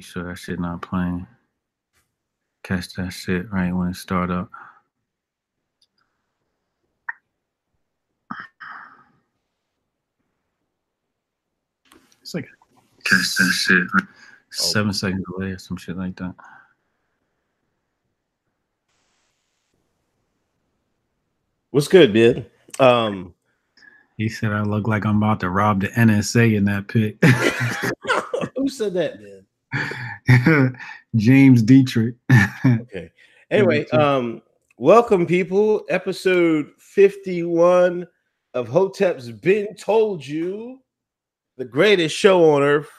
You sure that shit not playing? Catch that shit right when it start up. It's like catch that shit. Right? Seven seconds delay or some shit like that. What's good, man? Um, he said I look like I'm about to rob the NSA in that pit. Who said that, man? James Dietrich. okay. Anyway, um, welcome people. Episode 51 of Hotep's Been Told You, the greatest show on earth,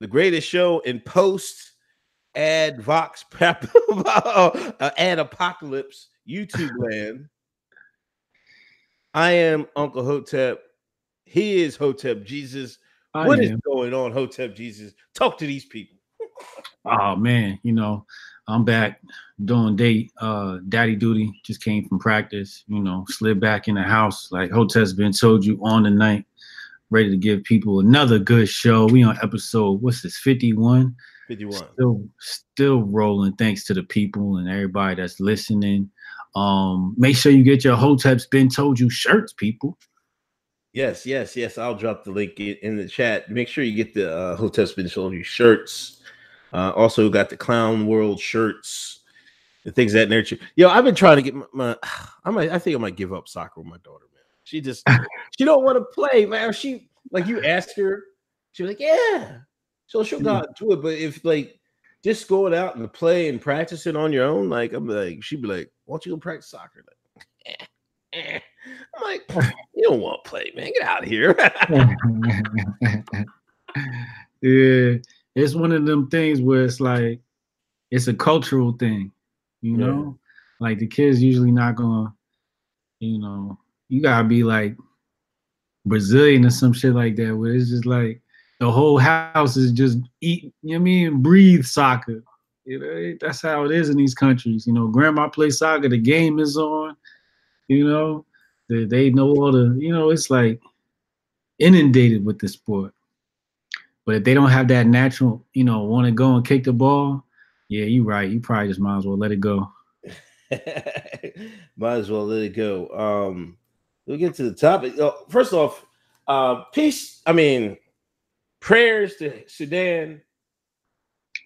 the greatest show in post ad vox prep uh, ad apocalypse YouTube land. I am Uncle Hotep. He is Hotep Jesus. I what am. is going on, Hotep Jesus? Talk to these people. oh man, you know, I'm back doing day uh daddy duty. Just came from practice, you know, slid back in the house. Like Hotep's been told you on the night, ready to give people another good show. We on episode, what's this, 51? 51. Still still rolling, thanks to the people and everybody that's listening. Um, make sure you get your Hotep's Been Told You shirts, people. Yes, yes, yes. I'll drop the link in the chat. Make sure you get the uh, Hotep's Been Told You shirts. Uh, also got the Clown World shirts, the things that nature. Yo, I've been trying to get my, my I might, I think I might give up soccer with my daughter, man. She just, she don't want to play, man. She like you ask her, she's like, yeah. So she'll go out do it, but if like just going out and play and practicing on your own, like I'm like, she'd be like, "Why don't you go practice soccer?" Like, eh, eh. I'm like, you don't want to play, man. Get out of here. yeah, it's one of them things where it's like it's a cultural thing, you know. Yeah. Like the kids usually not gonna, you know, you gotta be like Brazilian or some shit like that, where it's just like the whole house is just eat, you know what I mean, breathe soccer. You know, that's how it is in these countries. You know, grandma plays soccer, the game is on, you know, they, they know all the, you know, it's like inundated with the sport. But if they don't have that natural, you know, want to go and kick the ball, yeah, you're right. You probably just might as well let it go. might as well let it go. Um, we'll get to the topic. First off, uh, peace. I mean, prayers to Sudan,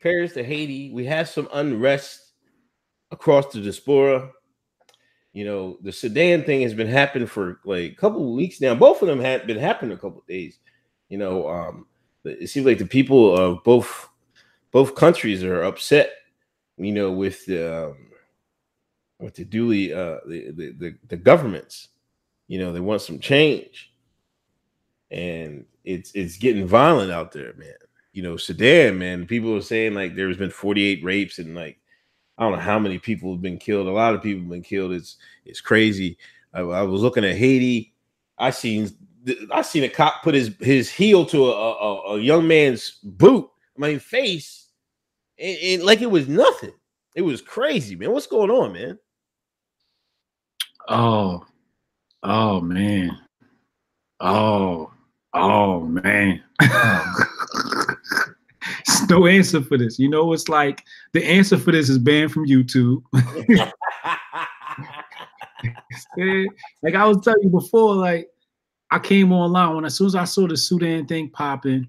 prayers to Haiti. We have some unrest across the diaspora. You know, the Sudan thing has been happening for like a couple of weeks now. Both of them had been happening a couple of days. You know, um, it seems like the people of both both countries are upset. You know, with the um, with the duly uh, the, the the the governments. You know, they want some change, and it's it's getting violent out there, man. You know, Sudan, man. People are saying like there's been 48 rapes and like I don't know how many people have been killed. A lot of people have been killed. It's it's crazy. I, I was looking at Haiti. I seen I seen a cop put his his heel to a, a, a young man's boot, I mean face, and, and like it was nothing. It was crazy, man. What's going on, man? Oh, oh man. Oh, Oh man. Oh, no answer for this. You know, it's like the answer for this is banned from YouTube. like I was telling you before, like I came online when as soon as I saw the Sudan thing popping,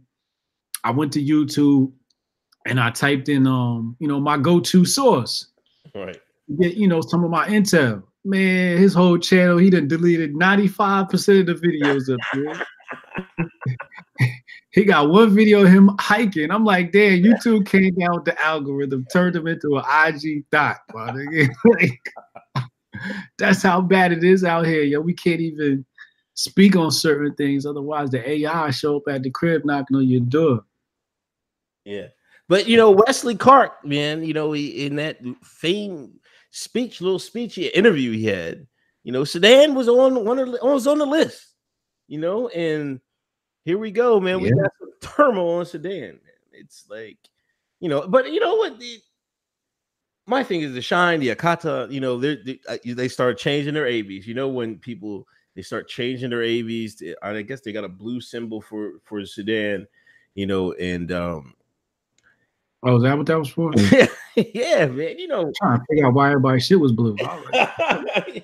I went to YouTube and I typed in um, you know, my go-to source. Right. Get, you know, some of my intel. Man, his whole channel, he done deleted 95% of the videos up there he got one video of him hiking. I'm like, damn, YouTube came down with the algorithm, turned him into an IG dot. that's how bad it is out here. Yo, we can't even speak on certain things. Otherwise, the AI show up at the crib knocking on your door. Yeah. But you know, Wesley Clark, man, you know, he, in that fame speech, little speech interview he had, you know, Sudan was on one of was on the list you know, and here we go, man. Yeah. We got some turmoil in Sudan. Man. It's like, you know, but you know what? The, my thing is the shine, the Akata, you know, they uh, they start changing their ABs. You know, when people they start changing their ABs, I guess they got a blue symbol for for Sudan, you know, and um Oh, is that what that was for? yeah, man. You know, I'm trying to figure out why everybody's shit was blue.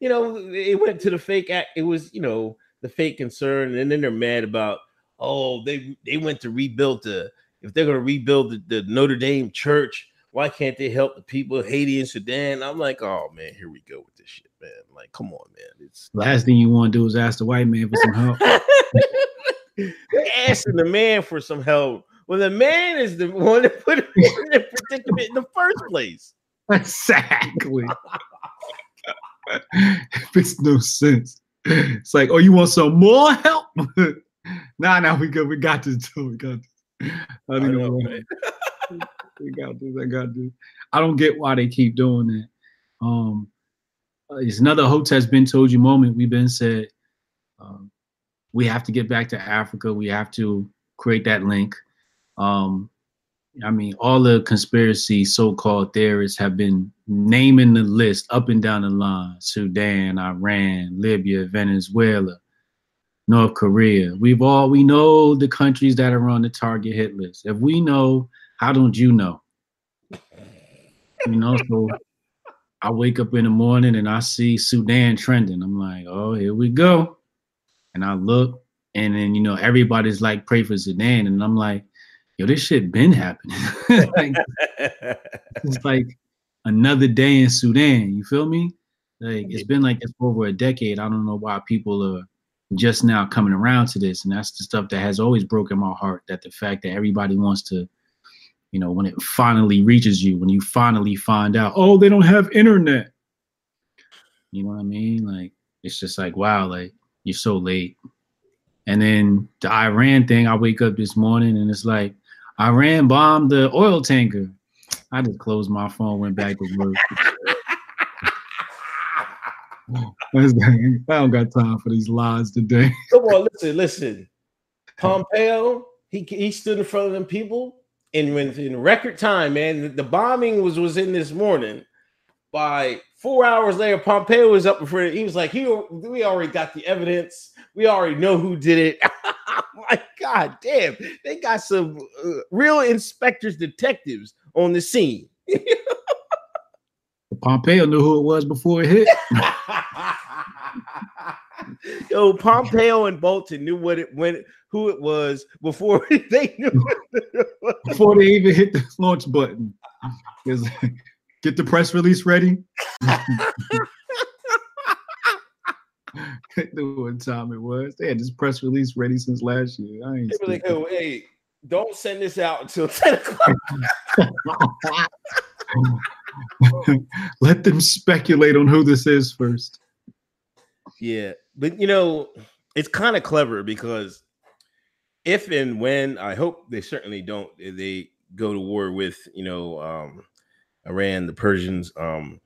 you know, it went to the fake act. It was, you know, the fake concern, and then they're mad about, oh, they they went to rebuild the if they're gonna rebuild the, the Notre Dame church, why can't they help the people of Haiti and Sudan? I'm like, oh man, here we go with this shit, man. Like, come on, man. It's last thing you want to do is ask the white man for some help. asking the man for some help when the man is the one that put him in that predicament in the first place. Exactly. it makes no sense. It's like, oh, you want some more help? nah, nah, we got we got this too. We got this. I don't know. we got this. I got this. I don't get why they keep doing that. Um, uh, it's another Hotep's been told you moment. We've been said um, we have to get back to Africa. We have to create that link. Um, I mean, all the conspiracy so-called theorists have been naming the list up and down the line: Sudan, Iran, Libya, Venezuela, North Korea. We've all we know the countries that are on the target hit list. If we know, how don't you know? You know, so I wake up in the morning and I see Sudan trending. I'm like, oh, here we go. And I look, and then you know everybody's like, pray for Sudan, and I'm like yo, this shit been happening. like, it's like another day in Sudan. You feel me? Like it's been like this for over a decade. I don't know why people are just now coming around to this, and that's the stuff that has always broken my heart. That the fact that everybody wants to, you know, when it finally reaches you, when you finally find out, oh, they don't have internet. You know what I mean? Like it's just like wow, like you're so late. And then the Iran thing, I wake up this morning and it's like, Iran bombed the oil tanker. I just closed my phone, went back to work. I don't got time for these lies today. Come on, listen, listen. Pompeo, he he stood in front of them people, and when in record time, man, the bombing was was in this morning. By four hours later, Pompeo was up in front. He was like, "He, we already got the evidence. We already know who did it." my God damn, they got some uh, real inspectors, detectives on the scene. Pompeo knew who it was before it hit. Yo, Pompeo and Bolton knew what it when who it was before they knew before they even hit the launch button. Get the press release ready. knew what time it was. They had this press release ready since last year. I ain't they were like, oh, hey, don't send this out until 10 o'clock. Let them speculate on who this is first. Yeah, but you know, it's kind of clever because if and when I hope they certainly don't, they go to war with you know um, Iran, the Persians. Um,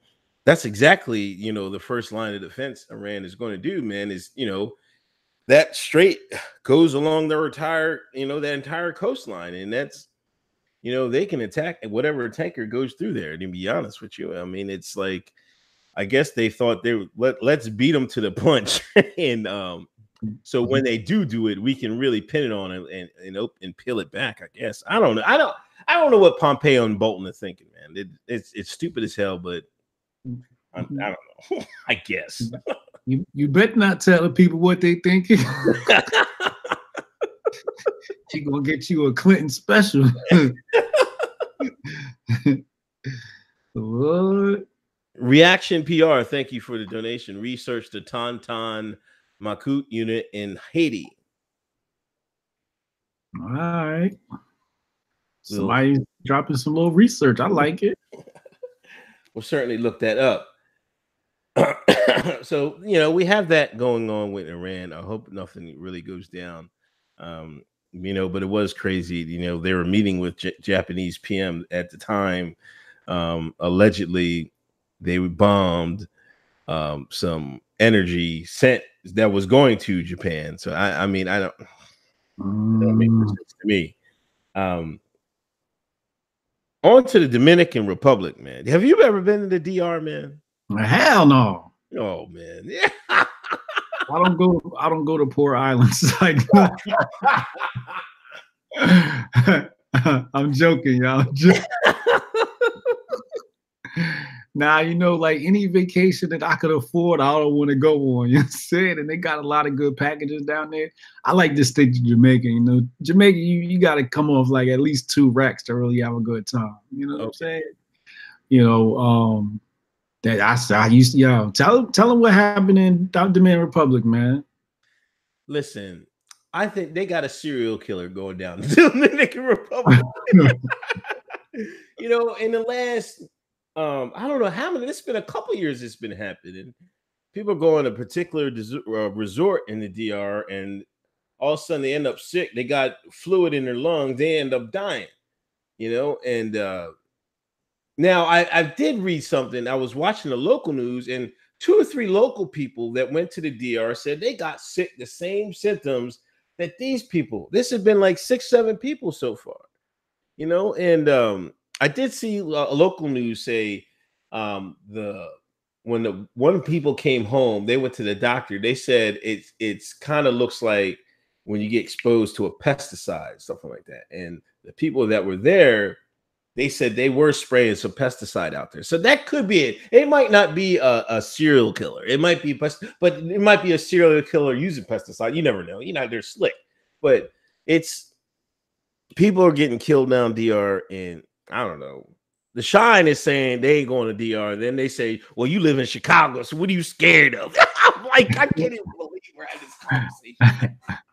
that's exactly you know the first line of defense Iran is going to do, man. Is you know that straight goes along their entire you know that entire coastline, and that's you know they can attack whatever tanker goes through there. To be honest with you, I mean it's like I guess they thought they let let's beat them to the punch, and um so mm-hmm. when they do do it, we can really pin it on and and and, and peel it back. I guess I don't know. I don't I don't know what Pompeo and Bolton are thinking, man. It, it's it's stupid as hell, but mm-hmm. I, I don't know. I guess. Mm-hmm. You you better not tell the people what they think. she gonna get you a Clinton special. what? Reaction PR, thank you for the donation. Research the Tonton Macoute unit in Haiti. All right. Somebody's dropping some little research. I like it we'll certainly look that up. so you know we have that going on with Iran. I hope nothing really goes down. Um, you know, but it was crazy. You know, they were meeting with J- Japanese PM at the time. Um, allegedly, they bombed um, some energy sent that was going to Japan. So I, I mean, I don't. That makes mm. sense to me. Um, on to the Dominican Republic, man. Have you ever been to the DR, man? Hell no. Oh man, yeah. I don't go. I don't go to poor islands. I'm joking, y'all. now you know, like any vacation that I could afford, I don't want to go on. You know saying? And they got a lot of good packages down there. I like to stick to Jamaica. You know, Jamaica, you, you got to come off like at least two racks to really have a good time. You know what I'm saying? You know, um, that I I used yo, tell tell them what happened in Dominican Republic, man. Listen, I think they got a serial killer going down the Dominican Republic. you know, in the last um, I don't know how many. It's been a couple years. It's been happening. People go on a particular uh, resort in the DR, and all of a sudden they end up sick. They got fluid in their lungs. They end up dying. You know, and uh, now I, I did read something. I was watching the local news, and two or three local people that went to the DR said they got sick, the same symptoms that these people. This has been like six, seven people so far. You know, and um, I did see a local news say um, the when the one people came home, they went to the doctor. They said it's it's kind of looks like when you get exposed to a pesticide, something like that. And the people that were there, they said they were spraying some pesticide out there. So that could be it. It might not be a, a serial killer. It might be, but it might be a serial killer using pesticide. You never know. You know they're slick, but it's people are getting killed down DR, and I don't know. The Shine is saying they ain't going to DR. Then they say, "Well, you live in Chicago, so what are you scared of?" I'm like, I can't even believe we're having this conversation.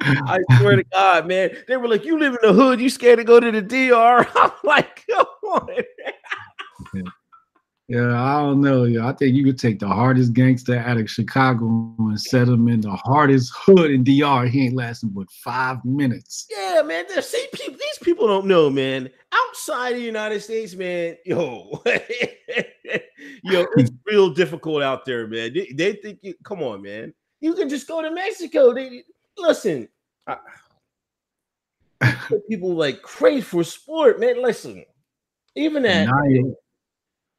I swear to God, man, they were like, "You live in the hood, you scared to go to the DR?" I'm like, "Come on." Yeah, I don't know. Yeah, I think you could take the hardest gangster out of Chicago and set him in the hardest hood in DR. He ain't lasting but five minutes. Yeah, man. See, people, these people don't know, man. Outside the United States, man, yo, yo, it's real difficult out there, man. They, they think you. Come on, man. You can just go to Mexico. They listen. I, people like crave for sport, man. Listen, even that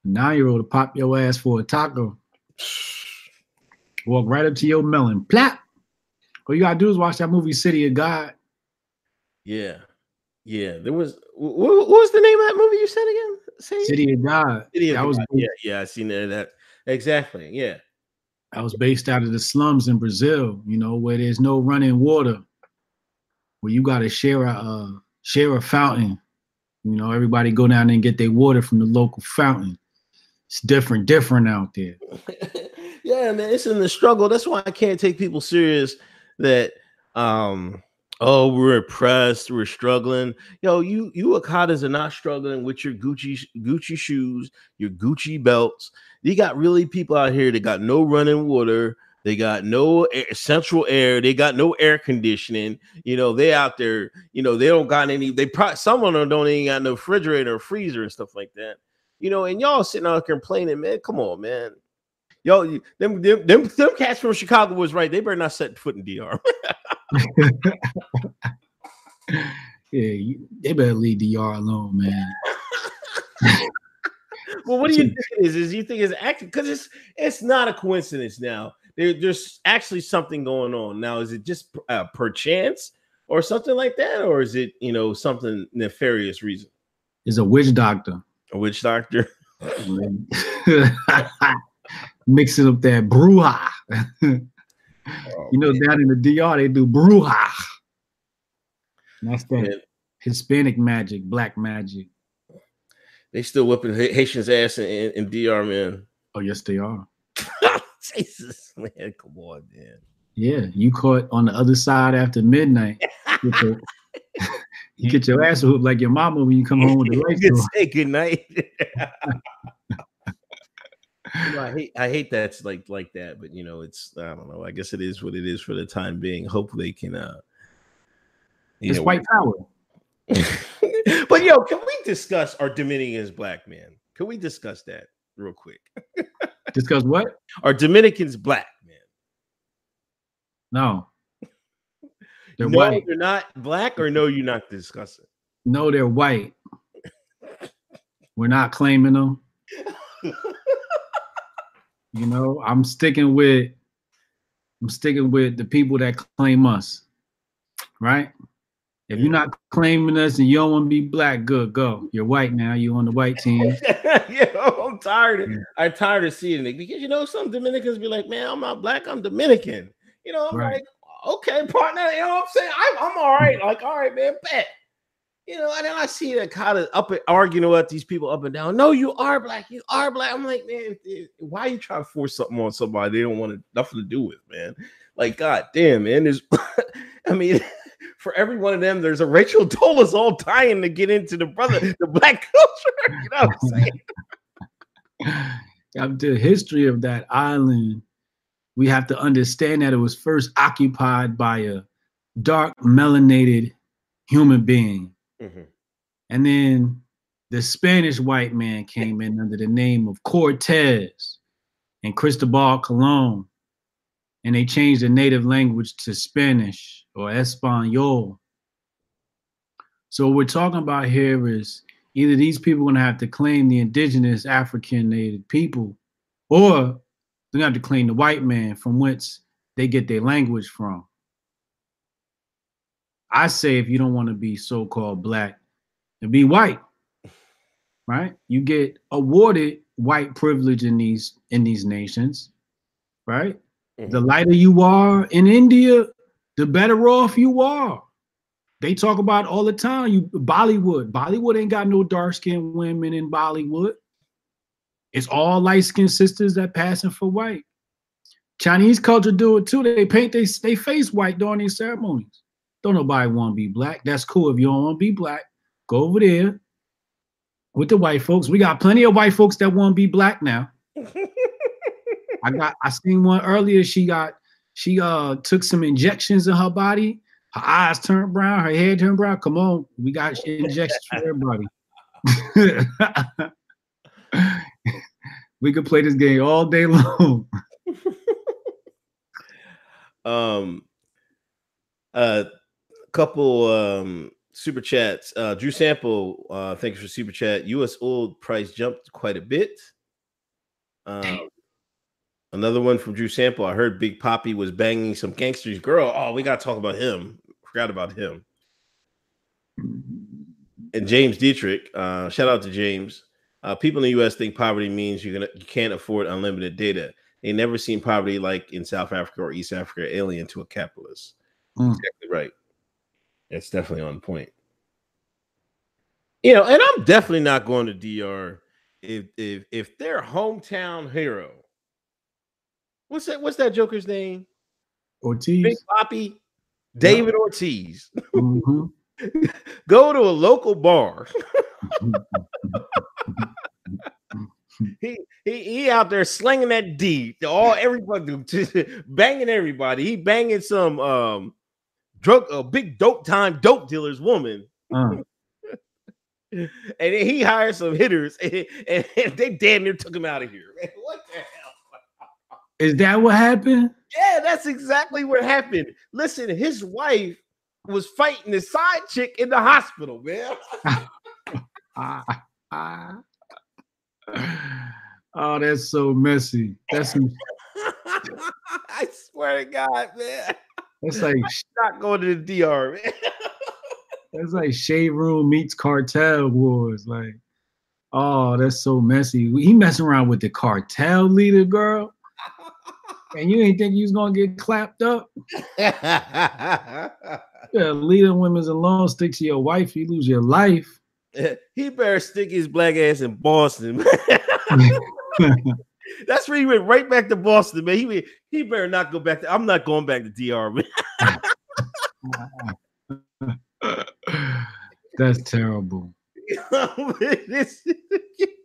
Nine year old to pop your ass for a taco. Walk right up to your melon. Plap. All you gotta do is watch that movie City of God. Yeah. Yeah. There was what, what was the name of that movie you said again? Say City of God. City of that God. was yeah, yeah, I seen that, that exactly. Yeah. I was based out of the slums in Brazil, you know, where there's no running water, where you gotta share a uh, share a fountain. You know, everybody go down there and get their water from the local fountain it's different, different out there. yeah, man, it's in the struggle. That's why I can't take people serious that um oh we're oppressed, we're struggling. Yo, you you Akatas are not struggling with your Gucci Gucci shoes, your Gucci belts. You got really people out here that got no running water. They got no air, central air. They got no air conditioning. You know, they out there. You know, they don't got any. They probably some of them don't even got no refrigerator or freezer and stuff like that. You know, and y'all sitting out complaining, man. Come on, man. Yo, them, them, them, them cats from Chicago was right. They better not set foot in DR. yeah, you, they better leave DR alone, man. well, what do you think it is? Is you think it's actually because it's it's not a coincidence now. There, there's actually something going on now. Is it just uh, perchance or something like that, or is it you know something nefarious reason? Is a witch doctor. A witch doctor. Mixing up that bruja. oh, you know, man. down in the DR, they do bruja. That's that man. Hispanic magic, black magic. They still whipping Haitians' ass in, in, in DR, man. Oh, yes, they are. Jesus, man, come on, man. Yeah, you caught on the other side after midnight. You get your ass whooped like your mama when you come home with the lights on. Say good night. You know, I hate I hate that's like like that, but you know, it's I don't know. I guess it is what it is for the time being. Hopefully, they can. uh It's know, white power. but yo, can we discuss our Dominicans black man? Can we discuss that real quick? discuss what? Are Dominicans black man? No. They're no, white. They're not black, or no, you're not discussing. No, they're white. We're not claiming them. You know, I'm sticking with I'm sticking with the people that claim us. Right? If you're not claiming us and you don't want to be black, good, go. You're white now. You on the white team. yeah, I'm tired. Of, I'm tired of seeing it because you know some Dominicans be like, "Man, I'm not black. I'm Dominican." You know, I'm right. like, "Okay, partner." You know what I'm saying? I'm, I'm all right. Mm. Like, all right, man, bet. You know, and then I see that kind of up and arguing with these people up and down. No, you are black. You are black. I'm like, man, why are you trying to force something on somebody they don't want nothing to do with, man? Like, god damn, man. There's, I mean for every one of them, there's a Rachel Dolezal all tying to get into the brother, the black culture. You know what I'm saying? the history of that island, we have to understand that it was first occupied by a dark melanated human being. Mm-hmm. And then the Spanish white man came in under the name of Cortez and Cristobal Colon. And they changed the native language to Spanish or Espanol. So what we're talking about here is either these people are gonna have to claim the indigenous African native people, or they're gonna have to claim the white man from whence they get their language from. I say if you don't want to be so-called black, then be white. Right? You get awarded white privilege in these in these nations, right? Mm-hmm. The lighter you are in India, the better off you are. They talk about all the time. You Bollywood. Bollywood ain't got no dark skinned women in Bollywood. It's all light skinned sisters that passing for white. Chinese culture do it too. They paint they, they face white during these ceremonies. Don't nobody want to be black. That's cool. If you don't want to be black, go over there with the white folks. We got plenty of white folks that want to be black now. I got I seen one earlier. She got she uh took some injections in her body. Her eyes turned brown, her head turned brown. Come on, we got injections for everybody. we could play this game all day long. um a couple um super chats. Uh Drew Sample, uh thanks for super chat. US oil price jumped quite a bit. Um Another one from Drew Sample. I heard Big Poppy was banging some gangster's girl. Oh, we got to talk about him. Forgot about him. And James Dietrich. Uh, shout out to James. Uh, people in the U.S. think poverty means you're gonna you can't afford unlimited data. They never seen poverty like in South Africa or East Africa, alien to a capitalist. Mm. Exactly right. That's definitely on point. You know, and I'm definitely not going to DR if if if their hometown hero What's that? What's that Joker's name? Ortiz. Big Poppy. David yeah. Ortiz. Mm-hmm. Go to a local bar. he, he he out there slinging that D to all everybody banging everybody. He banging some um drug a big dope time dope dealer's woman. Uh. and then he hired some hitters and, and, and, they damn near took him out of here. what the hell? Is that what happened? Yeah, that's exactly what happened. Listen, his wife was fighting the side chick in the hospital, man. oh, that's so messy. That's I swear to God, man. That's like not going to the DR, man. that's like shade room meets cartel wars. Like, oh, that's so messy. He messing around with the cartel leader, girl and you ain't think you was gonna get clapped up. yeah, leaving women's alone, stick to your wife, you lose your life. He better stick his black ass in Boston. That's where he went right back to Boston, man. He he better not go back to. I'm not going back to DR, man. That's terrible. you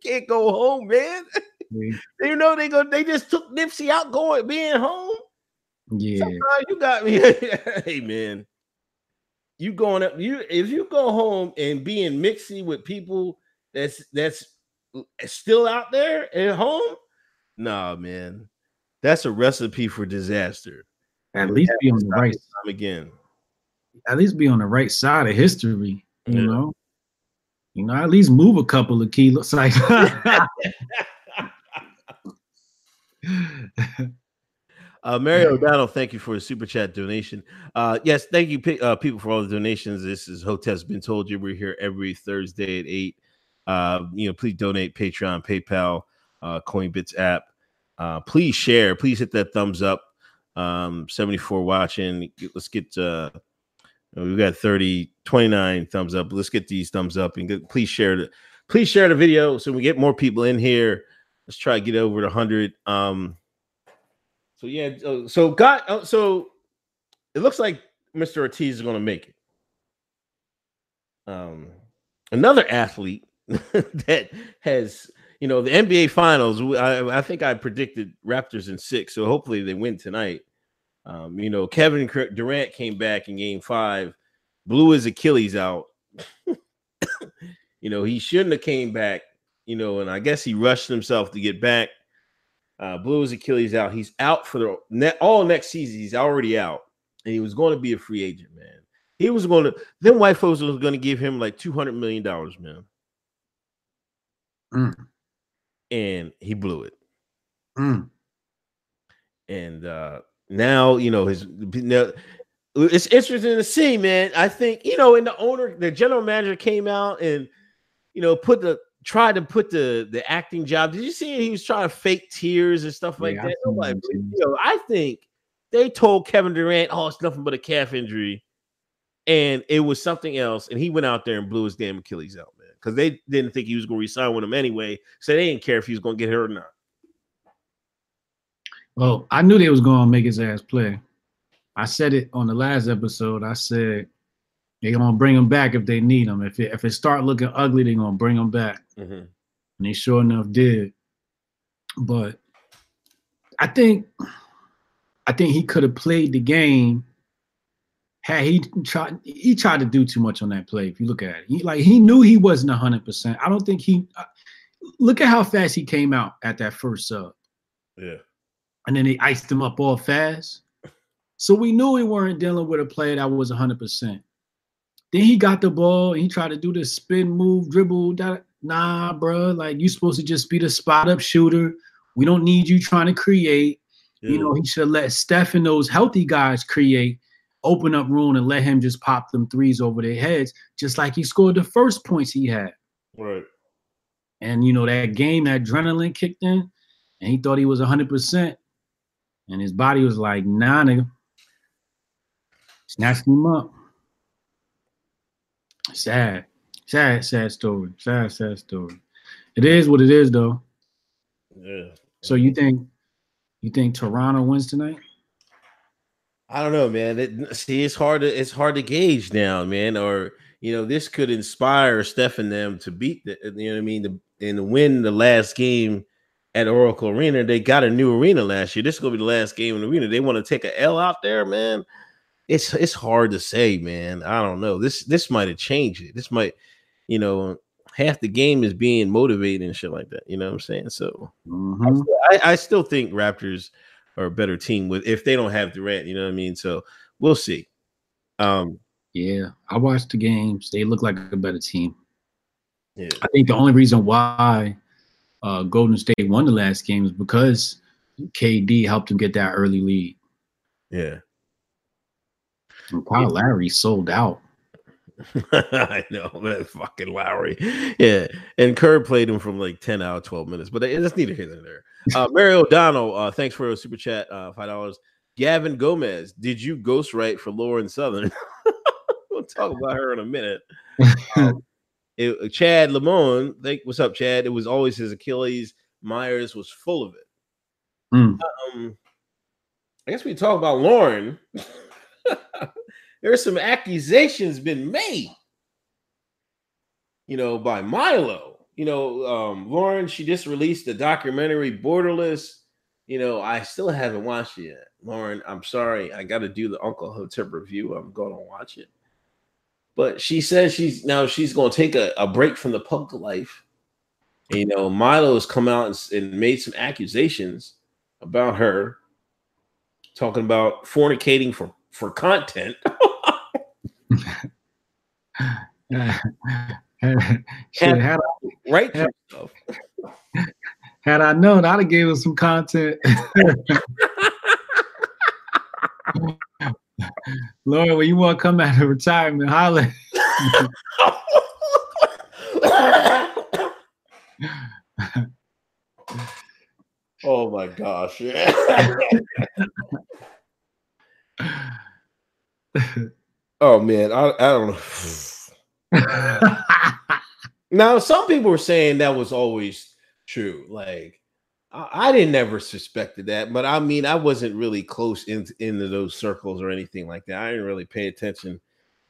can't go home, man. You know they go. They just took Nipsey out going being home. Yeah. Sometimes you got me. hey man, you going up? You if you go home and being mixy with people that's that's still out there at home, nah, man, that's a recipe for disaster. At least be on the right time again. At least be on the right side of history. You yeah. know. You know, at least move a couple of kilos. Like Uh, Mario O'Donnell, thank you for a super chat donation. Uh, yes, thank you, uh, people, for all the donations. This is Hotep's been told you. We're here every Thursday at eight. Uh, you know, please donate Patreon, PayPal, uh, Coinbits app. Uh, please share. Please hit that thumbs up. Um, 74 watching. Let's get uh we've got 30, 29 thumbs up. Let's get these thumbs up and get, please share the please share the video so we get more people in here. Let's try to get over to 100. Um, so yeah, uh, so got uh, so it looks like Mr. Ortiz is going to make it. Um, another athlete that has you know the NBA Finals. I, I think I predicted Raptors in six, so hopefully they win tonight. Um, you know, Kevin Durant came back in Game Five, blew his Achilles out. you know, he shouldn't have came back. You know, and I guess he rushed himself to get back. Uh, blew his Achilles out. He's out for the all next season. He's already out, and he was going to be a free agent, man. He was going to. Then white folks was going to give him like two hundred million dollars, man. Mm. And he blew it. Mm. And uh now you know his. Now, it's interesting to see, man. I think you know, and the owner, the general manager came out and you know put the tried to put the the acting job. Did you see He was trying to fake tears and stuff like yeah, that. Nobody, you know, I think they told Kevin Durant, "Oh, it's nothing but a calf injury," and it was something else. And he went out there and blew his damn Achilles out, because they didn't think he was going to resign with him anyway. So they didn't care if he was going to get hurt or not. Well, I knew they was going to make his ass play. I said it on the last episode. I said they're gonna bring him back if they need him. If it, if it start looking ugly, they're gonna bring him back. Mm-hmm. And they sure enough did. But I think I think he could have played the game had he tried he tried to do too much on that play. If you look at it, he like he knew he wasn't hundred percent. I don't think he uh, look at how fast he came out at that first sub. Yeah. And then they iced him up all fast. So we knew we weren't dealing with a player that was 100%. Then he got the ball and he tried to do the spin move, dribble. That, nah, bro. Like you supposed to just be the spot up shooter. We don't need you trying to create. Yeah. You know, he should have let Steph and those healthy guys create, open up room and let him just pop them threes over their heads, just like he scored the first points he had. Right. And you know, that game, that adrenaline kicked in, and he thought he was 100%. And his body was like, nah, nigga. Snatched him up. Sad, sad, sad story. Sad, sad story. It is what it is, though. Yeah. So you think you think Toronto wins tonight? I don't know, man. It, see, it's hard to it's hard to gauge now, man. Or you know, this could inspire Steph and them to beat the you know what I mean, to, and win the last game at Oracle Arena. They got a new arena last year. This is gonna be the last game in the arena. They want to take a L out there, man it's it's hard to say, man. I don't know. This this might have changed it. This might, you know, half the game is being motivated and shit like that. You know what I'm saying? So mm-hmm. I, I, still think Raptors are a better team with if they don't have Durant. You know what I mean? So we'll see. Um, yeah, I watched the games. They look like a better team. Yeah. I think the only reason why uh, Golden State won the last game is because KD helped them get that early lead. Yeah. And Kyle Lowry sold out. I know that fucking Lowry. Yeah. And Kerr played him from like 10 out of 12 minutes, but that's neither here nor there. Uh, Mary O'Donnell, uh, thanks for a super chat, uh, $5. Gavin Gomez, did you ghostwrite for Lauren Southern? we'll talk about her in a minute. Um, it, Chad Lamone, think, what's up, Chad? It was always his Achilles. Myers was full of it. Mm. Um, I guess we talk about Lauren. There's some accusations been made, you know, by Milo. You know, um, Lauren, she just released the documentary Borderless. You know, I still haven't watched it yet. Lauren, I'm sorry. I got to do the Uncle Hotep review. I'm going to watch it. But she says she's now she's going to take a, a break from the public life. And, you know, Milo has come out and, and made some accusations about her, talking about fornicating for for content. Shit, had I, right had, had I known, I'd have gave him some content. Lauren, when you want to come out of retirement, holler. oh my gosh. oh man, I, I don't know. Now, some people were saying that was always true. Like, I, I didn't never suspected that, but I mean, I wasn't really close in, into those circles or anything like that. I didn't really pay attention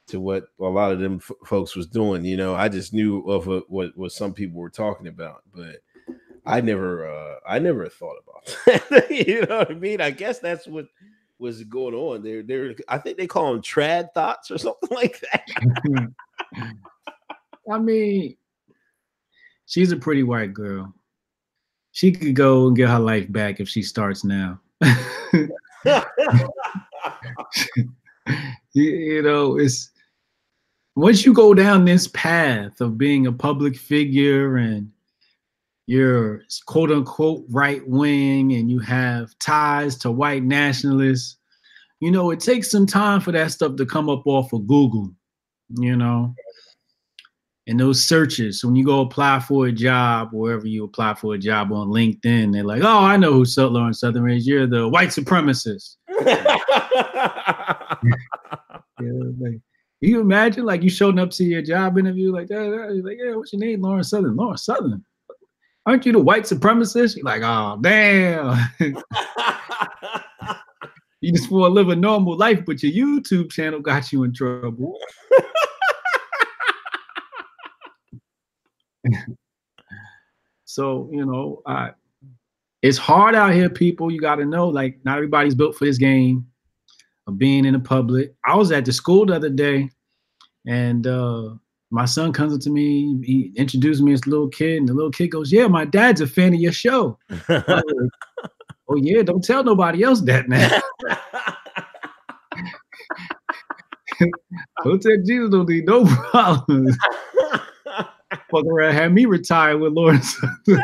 to what a lot of them f- folks was doing. You know, I just knew of a, what what some people were talking about, but I never, uh, I never thought about that. you know what I mean? I guess that's what was going on there. There, I think they call them trad thoughts or something like that. I mean, she's a pretty white girl. She could go and get her life back if she starts now. you, know, it's once you go down this path of being a public figure and you're quote unquote right wing and you have ties to white nationalists, you know, it takes some time for that stuff to come up off of Google, you know. And those searches, when you go apply for a job, wherever you apply for a job on LinkedIn, they're like, oh, I know who Sutler and Southern is. You're the white supremacist. like, you imagine like you showing up to your job interview like that? Like, yeah, what's your name? Lauren Southern. Lauren Southern aren't you the white supremacist? You're like, oh, damn. you just want to live a normal life, but your YouTube channel got you in trouble. so, you know, I, it's hard out here, people. You got to know, like, not everybody's built for this game of being in the public. I was at the school the other day, and uh, my son comes up to me, he introduced me as a little kid, and the little kid goes, Yeah, my dad's a fan of your show. like, oh, yeah, don't tell nobody else that now. don't tell Jesus don't need no problems. Fuck around, have me retire with Lawrence. it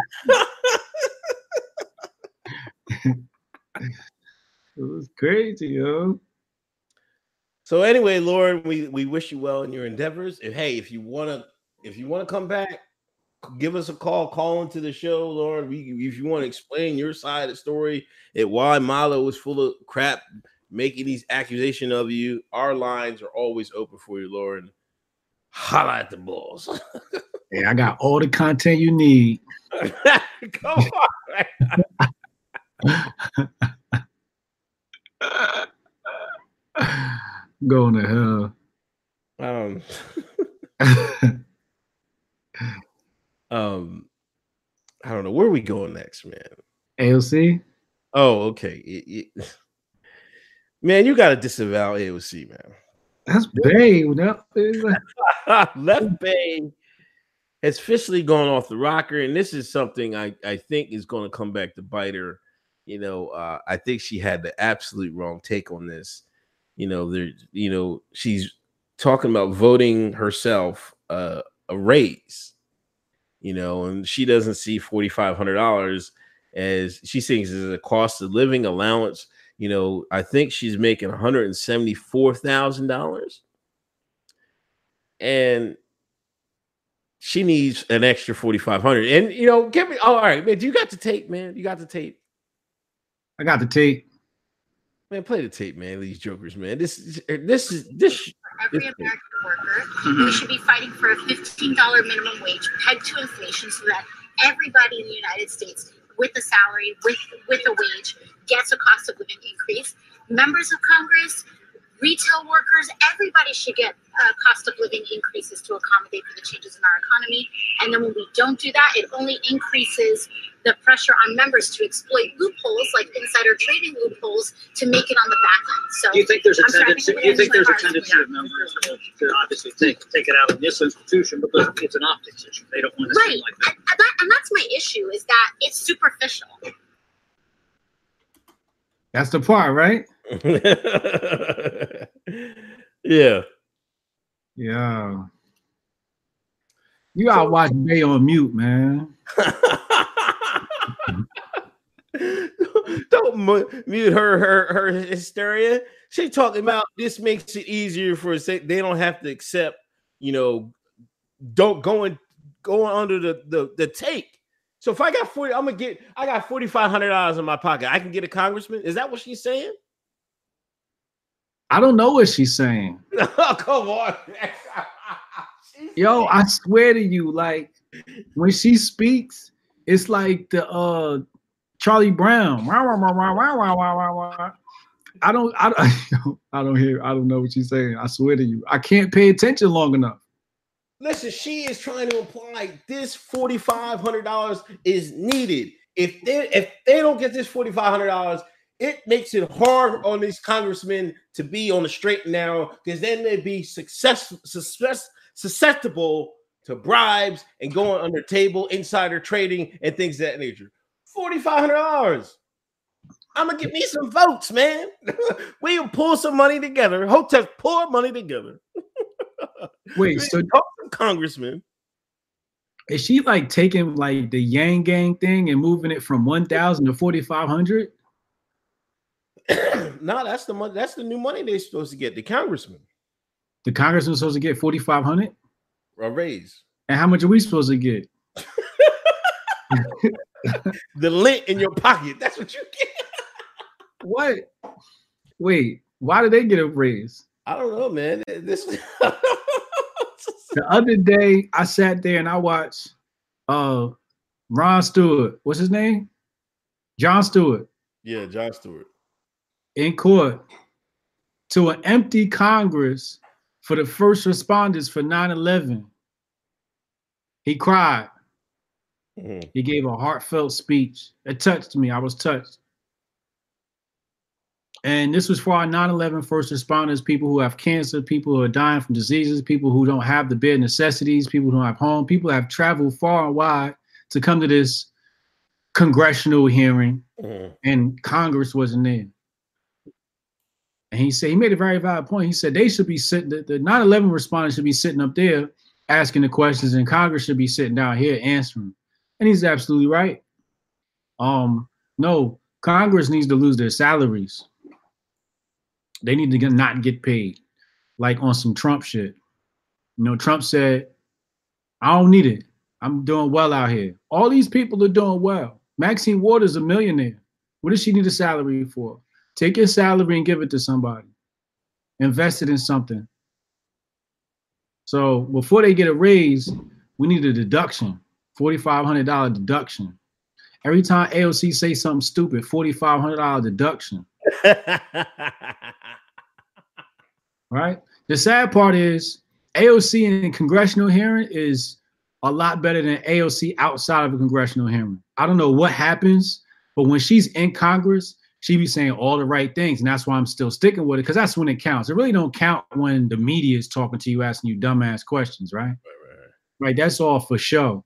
was crazy, yo. So anyway, Lauren, we, we wish you well in your endeavors. If hey, if you wanna if you wanna come back, give us a call. Call into the show, Lauren. We, if you want to explain your side of the story and why Milo was full of crap, making these accusations of you, our lines are always open for you, Lauren. Holla at the balls. hey, I got all the content you need. come on. Going to hell. Um, um, I don't know where we going next, man. AOC. Oh, okay. It, it, man, you got to disavow AOC, man. That's Bay. Left Bay has officially gone off the rocker, and this is something I, I think is going to come back to bite her. You know, uh, I think she had the absolute wrong take on this you know, there, you know, she's talking about voting herself uh, a raise, you know, and she doesn't see forty five hundred dollars as she thinks is a cost of living allowance. You know, I think she's making one hundred and seventy four thousand dollars, and she needs an extra 4500 and you know give me oh, all right man you got the tape man you got the tape i got the tape Man, play the tape, man. These jokers, man. This, this is this. Every this American worker, mm-hmm. we should be fighting for a fifteen dollar minimum wage pegged to inflation, so that everybody in the United States, with a salary, with with a wage, gets a cost of living increase. Members of Congress, retail workers, everybody should get uh, cost of living increases to accommodate for the changes in our economy. And then when we don't do that, it only increases the pressure on members to exploit loopholes like insider trading loopholes to make it on the back end. So do you think there's a I'm tendency? Do you think there's a tendency of members to, to, obviously take take it out of this institution because it's an optics issue? They don't want to right. seem like that. And, that. and that's my issue is that it's superficial. That's the part, right? yeah. Yeah. You gotta so, watch Bay on mute, man. Don't mute her her her hysteria. She talking about this makes it easier for say they don't have to accept, you know, don't going going under the the, the take. So if I got 40, I'm gonna get I got forty five hundred dollars in my pocket. I can get a congressman. Is that what she's saying? I don't know what she's saying. oh, come on. Yo, I swear to you, like when she speaks, it's like the uh Charlie Brown. I don't, I don't, I don't hear, I don't know what she's saying. I swear to you, I can't pay attention long enough. Listen, she is trying to imply this forty five hundred dollars is needed. If they if they don't get this forty five hundred dollars, it makes it hard on these congressmen to be on the straight and narrow because then they'd be success, success susceptible to bribes and going under table insider trading and things of that nature. Forty five hundred dollars. I'm gonna get me some votes, man. we can pull some money together. Hotep pull money together. Wait, so talk to congressman. Is she like taking like the Yang Gang thing and moving it from one thousand to forty five hundred? no, that's the money. That's the new money they're supposed to get. The congressman. The congressman's supposed to get forty five hundred. A raise. And how much are we supposed to get? the lint in your pocket. That's what you get. what? Wait, why did they get a raise? I don't know, man. This the other day I sat there and I watched uh Ron Stewart. What's his name? Jon Stewart. Yeah, Jon Stewart. In court to an empty Congress for the first responders for 9-11. He cried. Mm-hmm. He gave a heartfelt speech. It touched me. I was touched. And this was for our 9 11 first responders, people who have cancer, people who are dying from diseases, people who don't have the bare necessities, people who don't have home, people have traveled far and wide to come to this congressional hearing, mm-hmm. and Congress wasn't there. And he said, he made a very valid point. He said they should be sitting, the 9 11 responders should be sitting up there asking the questions, and Congress should be sitting down here answering. And he's absolutely right. Um, no, Congress needs to lose their salaries. They need to get, not get paid, like on some Trump shit. You know, Trump said, "I don't need it. I'm doing well out here. All these people are doing well. Maxine Waters is a millionaire. What does she need a salary for? Take your salary and give it to somebody. Invest it in something. So before they get a raise, we need a deduction, $4,500 deduction. Every time AOC say something stupid, $4,500 deduction. right? The sad part is AOC in a congressional hearing is a lot better than AOC outside of a congressional hearing. I don't know what happens, but when she's in Congress, she be saying all the right things, and that's why I'm still sticking with it because that's when it counts. It really don't count when the media is talking to you, asking you dumbass questions, right? Right, right, right. That's all for show.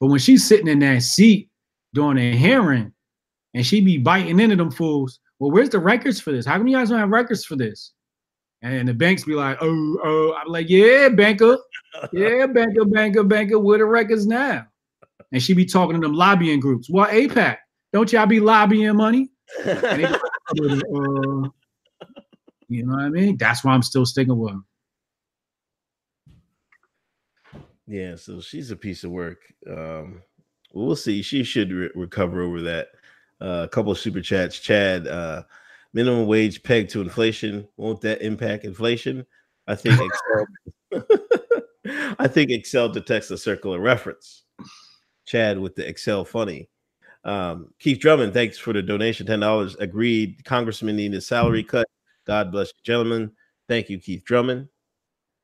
But when she's sitting in that seat during a hearing, and she be biting into them fools, well, where's the records for this? How come you guys don't have records for this? And the banks be like, oh, oh, I'm like, yeah, banker, yeah, banker, banker, banker, where the records now? And she be talking to them lobbying groups. Well, AIPAC, don't y'all be lobbying money? Uh, you know what I mean? That's why I'm still sticking with her. Yeah, so she's a piece of work. Um, we'll see. She should re- recover over that. Uh, a couple of super chats. Chad, uh, minimum wage pegged to inflation. Won't that impact inflation? I think Excel. I think Excel detects a circular reference. Chad with the Excel funny. Um, Keith Drummond, thanks for the donation. Ten dollars. Agreed. Congressman need a salary cut. God bless you, gentlemen. Thank you, Keith Drummond.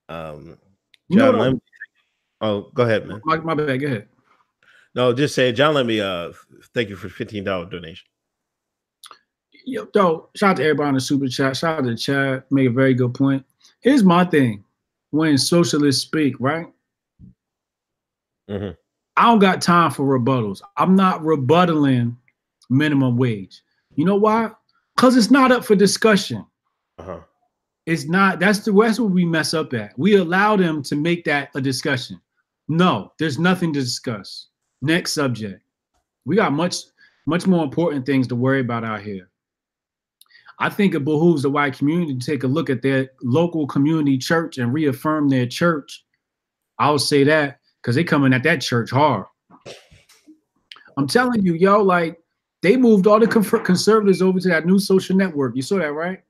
Um, John no, no. Oh, go ahead, man. My, my bad. Go ahead. No, just say, John. Let me uh thank you for fifteen dollar donation. Yo, yo, shout out to everybody on the super chat. Shout out to Chad. Make a very good point. Here's my thing: when socialists speak, right? Mm-hmm. I don't got time for rebuttals. I'm not rebuttaling minimum wage. You know why? Because it's not up for discussion. Uh-huh. It's not. That's the that's where we mess up at. We allow them to make that a discussion. No, there's nothing to discuss. Next subject. We got much much more important things to worry about out here. I think it behooves the white community to take a look at their local community church and reaffirm their church. I'll say that because they coming at that church hard. I'm telling you, yo, like they moved all the conservatives over to that new social network. You saw that, right?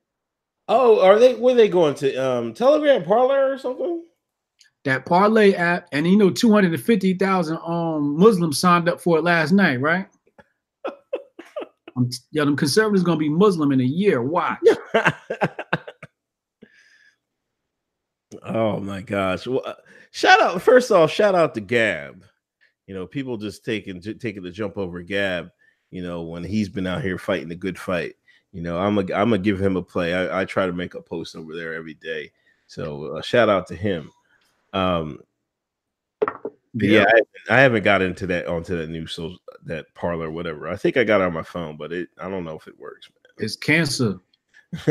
Oh, are they? Where they going to? Um, Telegram Parler or something? That Parlay app, and you know, two hundred and fifty thousand um Muslims signed up for it last night, right? yeah, them conservatives gonna be Muslim in a year. Watch. oh my gosh! Well, uh, shout out first off, shout out to Gab. You know, people just taking taking the jump over Gab. You know, when he's been out here fighting a good fight. You know, I'm a, I'm gonna give him a play. I, I try to make a post over there every day. So uh, shout out to him. Um, yeah, I, I, haven't got into that onto that new so that Parler whatever. I think I got on my phone, but it I don't know if it works. Man. It's cancer.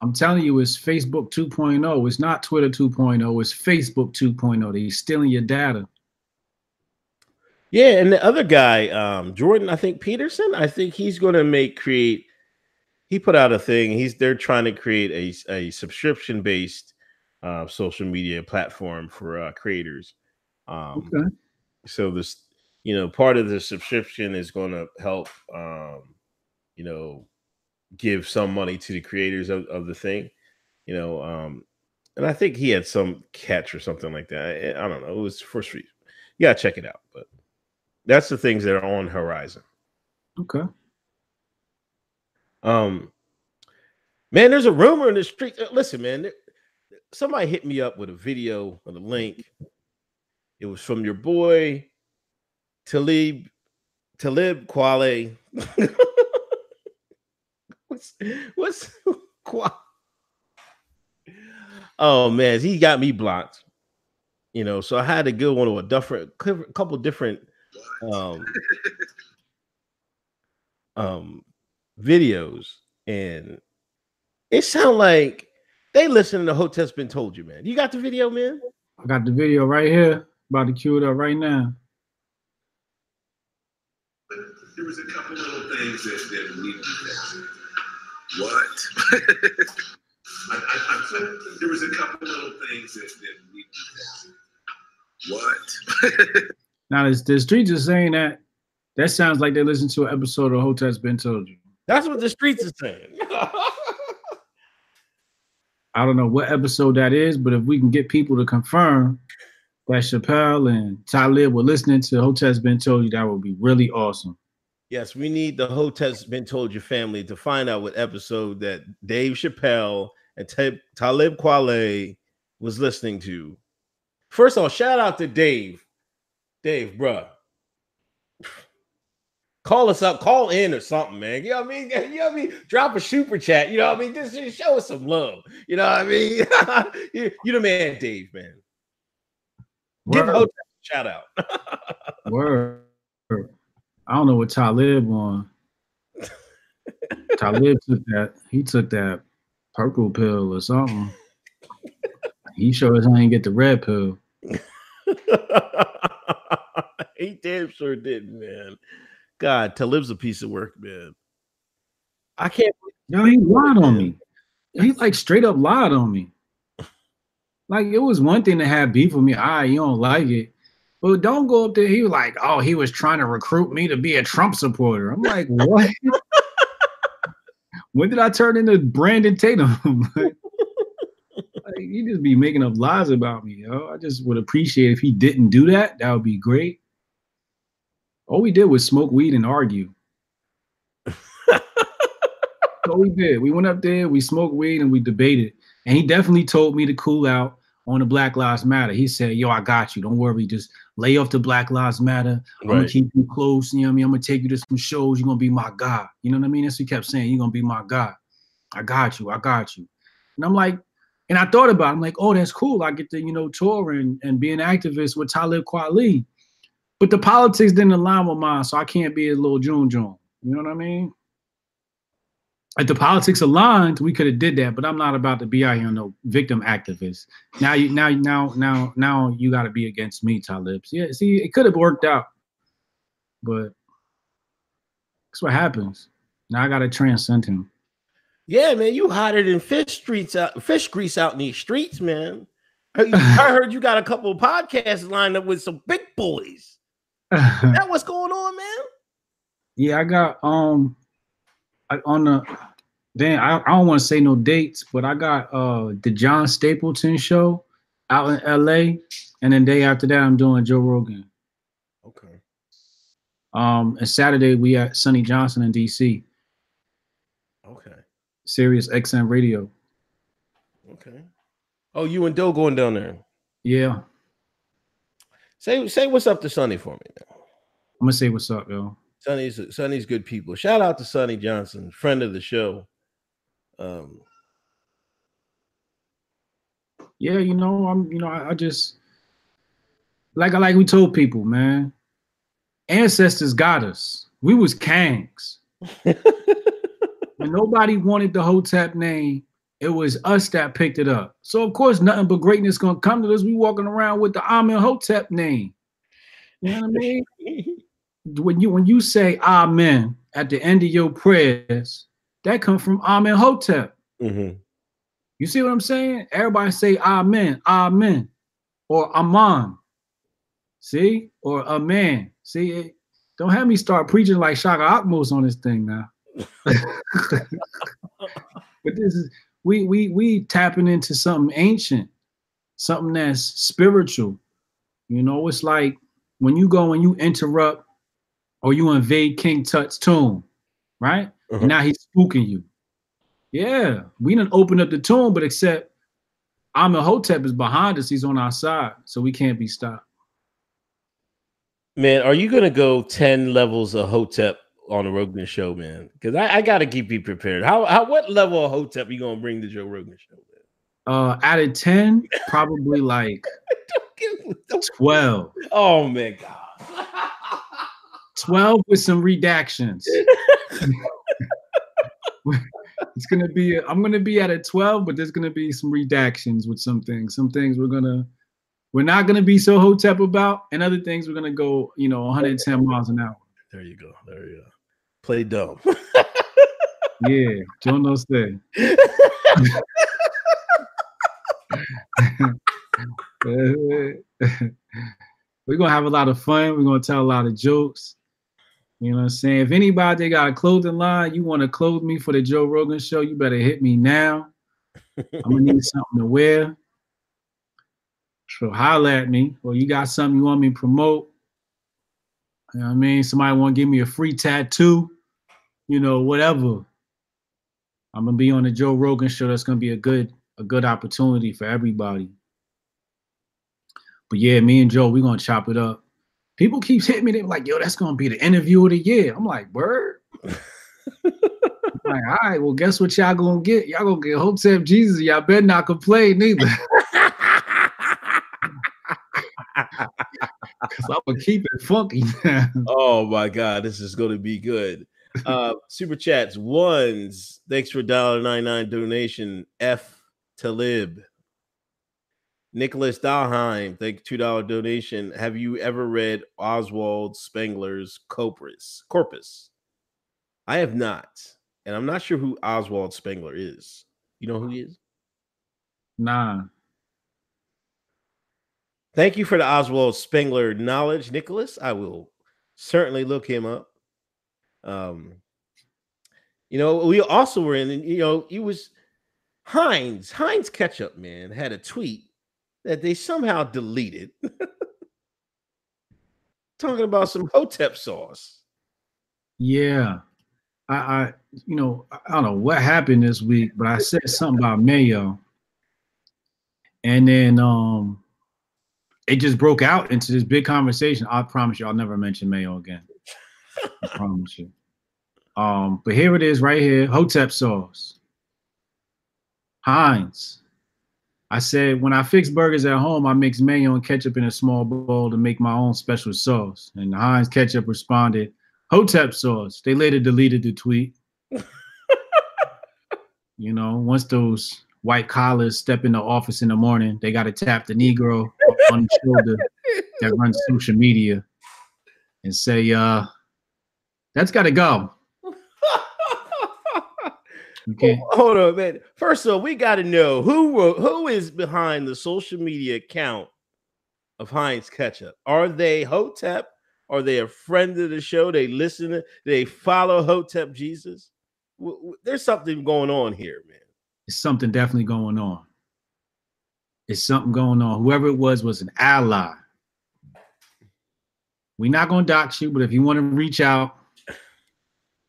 I'm telling you, it's Facebook 2.0. It's not Twitter 2.0. It's Facebook 2.0. They're stealing your data. Yeah, and the other guy, um, Jordan, I think Peterson, I think he's going to make create. He put out a thing. He's they're trying to create a a subscription based uh, social media platform for uh, creators. Um, okay. So this, you know, part of the subscription is going to help, um, you know, give some money to the creators of, of the thing, you know, um, and I think he had some catch or something like that. I, I don't know. It was for free. Yeah, check it out, but that's the things that are on horizon. Okay. Um, man, there's a rumor in the street. Uh, listen, man, somebody hit me up with a video or a link it was from your boy Talib Talib Kweli. what's what's Oh man, he got me blocked. You know, so I had to go on to a different couple different um um videos and it sound like they listen to Hotep's been told you, man. You got the video, man? I got the video right here. About to cue it up right now. There was a couple little things that, that need to be What? I, I, I, there was a couple little things that, that need to be What? now, the, the streets are saying that. That sounds like they listened to an episode of Hotep's Been Told You. That's what the streets are saying. I don't know what episode that is, but if we can get people to confirm that Chappelle and Talib were listening to Hotep's Been Told You, that would be really awesome. Yes, we need the Hotep's Been Told Your family to find out what episode that Dave Chappelle and T- Talib Kweli was listening to. First of all, shout out to Dave. Dave, bruh. Call us up, call in or something, man. You know what I mean? You know what I mean? Drop a super chat. You know what I mean? Just, just show us some love. You know what I mean? you, you the man, Dave, man. Give Word. Hotep a shout out. Word. I don't know what Talib on. Talib took that. He took that purple pill or something. He sure as I ain't get the red pill. he damn sure didn't, man. God, Talib's a piece of work, man. I can't. No, he lied on me. He like straight up lied on me. Like it was one thing to have beef with me. Ah, you don't like it. But don't go up there. He was like, oh, he was trying to recruit me to be a Trump supporter. I'm like, what? when did I turn into Brandon Tatum? like, you just be making up lies about me, yo. I just would appreciate if he didn't do that. That would be great. All we did was smoke weed and argue. all we did. We went up there, we smoked weed, and we debated. And he definitely told me to cool out on the Black Lives Matter. He said, Yo, I got you. Don't worry. Just lay off the Black Lives Matter. I'm gonna keep you close. You know what I mean? I'm gonna take you to some shows. You're gonna be my guy. You know what I mean? That's what he kept saying. You're gonna be my guy. I got you. I got you. And I'm like, and I thought about it. I'm like, oh, that's cool. I get to, you know, tour and, and be an activist with Talib Kweli. But the politics didn't align with mine, so I can't be a little June June. You know what I mean? If the politics aligned, we could have did that. But I'm not about to be out here no victim activist. Now you now now now now you got to be against me, Talib. Yeah, see, it could have worked out, but that's what happens. Now I got to transcend him. Yeah, man, you hotter than fish streets out, fish grease out in these streets, man. I heard you got a couple of podcasts lined up with some big boys. that what's going on, man? Yeah, I got um I, on the then I, I don't want to say no dates, but I got uh the John Stapleton show out in LA, and then day after that I'm doing Joe Rogan. Okay. Um and Saturday we at Sonnie Johnson in DC. Okay. Sirius XM radio. Okay. Oh, you and Doe going down there. Yeah. Say say what's up to Sonny for me now. I'm gonna say what's up, yo. Sonnie's Sonnie's good people. Shout out to Sonnie Johnson, friend of the show. Um yeah, you know, I'm you know, I, I just like I like we told people, man. Ancestors got us. We was kangs. when nobody wanted the Hotep name, it was us that picked it up. So of course, nothing but greatness gonna come to us. We walking around with the Amenhotep name. You know what I mean? when you when you say Amen at the end of your prayers, that comes from Amenhotep. mm-hmm. You see what I'm saying? Everybody say Amen, Amen, or Aman. See, or Amen. See, it, don't have me start preaching like Shaka Akmos on this thing now. but this is we we we tapping into something ancient, something that's spiritual. You know, it's like when you go and you interrupt or you invade King Tut's tomb, right? Uh-huh. And now he's spooking you. Yeah, we didn't open up the tomb, but except Amenhotep is behind us, he's on our side, so we can't be stopped. Man, are you gonna go 10 levels of Hotep on the Rogan show, man? Because I, I gotta keep you prepared. How how what level of Hotep you gonna bring to Joe Rogan show? Man? Uh out of 10, probably like 12. Oh man, God. 12 with some redactions. it's gonna be I'm gonna be at a 12, but there's gonna be some redactions with some things. Some things we're gonna we're not gonna be so hotep about, and other things we're gonna go, you know, 110 miles an hour. There you go. There you go. Play dumb. Yeah, John knows that. We're gonna have a lot of fun. We're gonna tell a lot of jokes. You know what I'm saying? If anybody got a clothing line, you want to clothe me for the Joe Rogan show, you better hit me now. I'm gonna need something to wear. So holler at me. Or you got something you want me to promote. You know what I mean? Somebody want to give me a free tattoo, you know, whatever. I'm gonna be on the Joe Rogan show. That's gonna be a good, a good opportunity for everybody. But yeah, me and Joe, we're gonna chop it up. People keeps hitting me. They're like, yo, that's gonna be the interview of the year. I'm like, word. I'm like, all right, well, guess what y'all gonna get? Y'all gonna get Hotep Jesus. Y'all better not complain neither. Cause I'm gonna keep it funky oh my god, this is gonna be good. Uh super chats ones. Thanks for $1.99 donation. F Talib. Nicholas Dahlheim, thank two dollar donation. Have you ever read Oswald Spengler's Corpus? Corpus. I have not, and I'm not sure who Oswald Spengler is. You know who he is? Nah. Thank you for the Oswald Spengler knowledge, Nicholas. I will certainly look him up. Um, you know, we also were in, you know, he was Heinz, Heinz Ketchup, man, had a tweet that they somehow deleted talking about some Hotep sauce. Yeah. I, I you know, I don't know what happened this week, but I said something about mayo. And then um it just broke out into this big conversation. I promise you I'll never mention mayo again. I promise you. Um, but here it is right here, Hotep sauce. Heinz. I said when I fix burgers at home, I mix mayo and ketchup in a small bowl to make my own special sauce. And Heinz ketchup responded, Hotep sauce. They later deleted the tweet. you know, once those white collars step in the office in the morning, they got to tap the Negro on the shoulder that runs social media and say, uh, that's got to go. Can't. Hold on, man. First of all, we got to know who who is behind the social media account of Heinz Ketchup. Are they Hotep? Are they a friend of the show? They listen. To, they follow Hotep Jesus. There's something going on here, man. It's something definitely going on. It's something going on. Whoever it was was an ally. We're not gonna dox you, but if you want to reach out,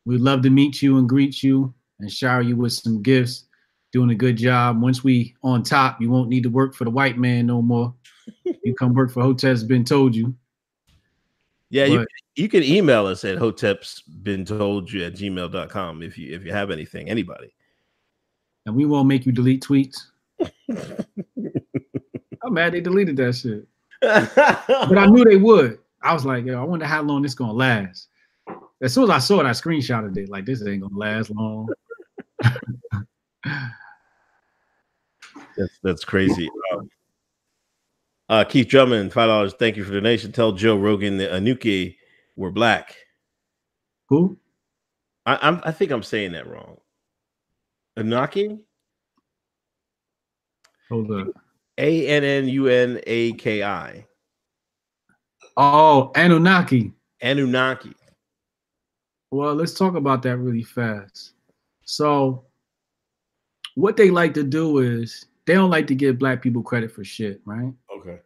we'd love to meet you and greet you and shower you with some gifts. Doing a good job. Once we on top, you won't need to work for the white man no more. You come work for Hotep's been told you. Yeah, you, you can email us at hotep's been told you at gmail.com if you if you have anything, anybody. and we won't make you delete tweets. I'm mad they deleted that shit. But I knew they would. I was like, yo, I wonder how long this gonna last. As soon as I saw it, I screenshotted it. Like, this ain't gonna last long. That's that's crazy. Um, uh, Keith Drummond, five dollars. Thank you for the donation. Tell Joe Rogan that Anuki were black. Who? I, I'm I think I'm saying that wrong. Anunnaki, Hold up. A N N U N A K I, Oh, Anunnaki. Anunnaki. Well, let's talk about that really fast. So, what they like to do is they don't like to give black people credit for shit, right? Okay.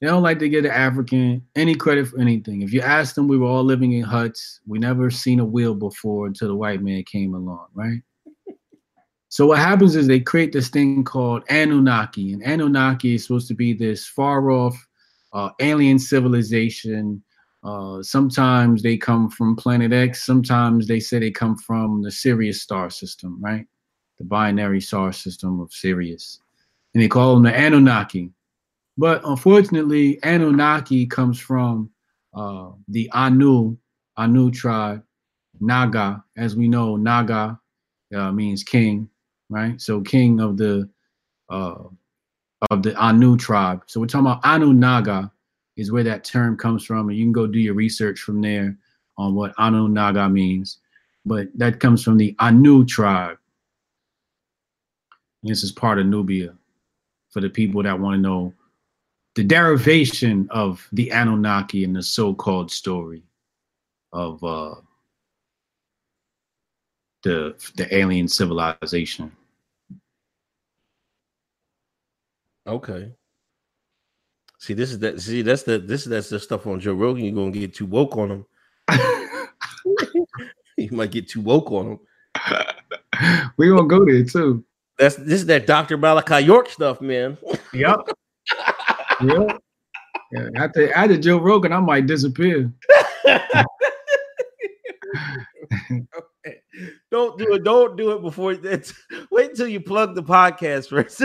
They don't like to give the African any credit for anything. If you ask them, we were all living in huts. We never seen a wheel before until the white man came along, right? So what happens is they create this thing called Anunnaki, and Anunnaki is supposed to be this far off uh, alien civilization. Uh, sometimes they come from Planet X. Sometimes they say they come from the Sirius star system, right? The binary star system of Sirius, and they call them the Anunnaki. But unfortunately, Anunnaki comes from uh, the Anu, Anu tribe, Naga. As we know, Naga uh, means king, right? So king of the uh, of the Anu tribe. So we're talking about Anu Naga is where that term comes from, and you can go do your research from there on what Anu Naga means. But that comes from the Anu tribe. And this is part of Nubia for the people that want to know the derivation of the Anunnaki and the so-called story of uh, the the alien civilization. Okay. See, this is that. See, that's the this is that's the stuff on Joe Rogan. You're gonna get too woke on him. you might get too woke on him. we gonna go there too. That's this is that Dr. Malachi York stuff, man. Yep. yep. Yeah, after after Joe Rogan, I might disappear. don't do it. Don't do it before it's wait until you plug the podcast first.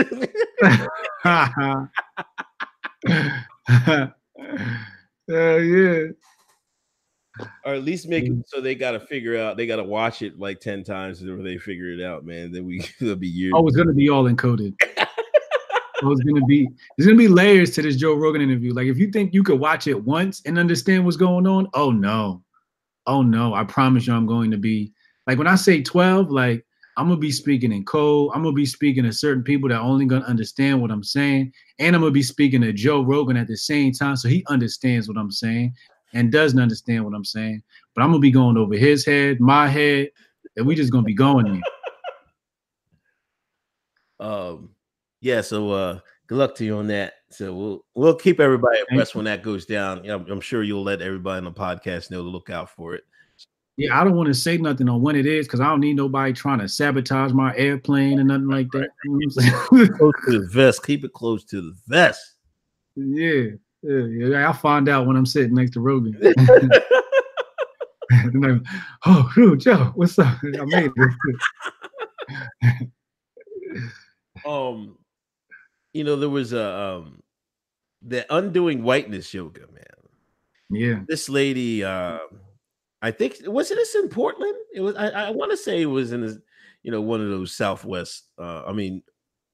uh, yeah. or at least make it so they gotta figure out they gotta watch it like 10 times before they figure it out, man. Then we it'll be years. Oh, it's gonna be all encoded. oh, it's gonna be there's gonna be layers to this Joe Rogan interview. Like if you think you could watch it once and understand what's going on, oh no. Oh no, I promise you I'm going to be like when I say 12, like I'm gonna be speaking in code. I'm gonna be speaking to certain people that only gonna understand what I'm saying, and I'm gonna be speaking to Joe Rogan at the same time, so he understands what I'm saying and doesn't understand what I'm saying. But I'm gonna be going over his head, my head, and we just gonna be going there. Um yeah, so uh good luck to you on that. So we'll we'll keep everybody abreast when that goes down. I'm, I'm sure you'll let everybody on the podcast know to look out for it. Yeah, I don't want to say nothing on when it is because I don't need nobody trying to sabotage my airplane and nothing like that. You know? Close to the vest. Keep it close to the vest. yeah, yeah, yeah. I'll find out when I'm sitting next to Rogan. Oh, whew, Joe, what's up? I made it. um you know there was a um the undoing whiteness yoga man yeah, this lady uh i think was it this in portland it was i, I want to say it was in the, you know one of those southwest uh i mean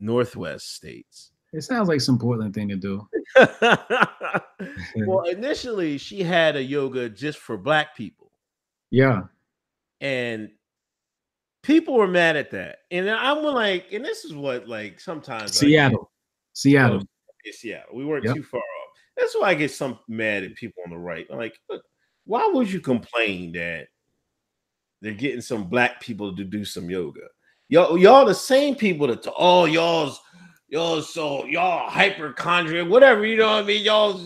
northwest states it sounds like some Portland thing to do. well initially she had a yoga just for black people Yeah, and people were mad at that, and I'm like, and this is what like sometimes Seattle, Seattle, yeah, Seattle. We weren't yep. too far off. That's why I get some mad at people on the right. I'm like, look, why would you complain that they're getting some black people to do some yoga? Y'all, y'all the same people that oh y'all's y'all so y'all hypochondriac, whatever, you know what I mean? Y'all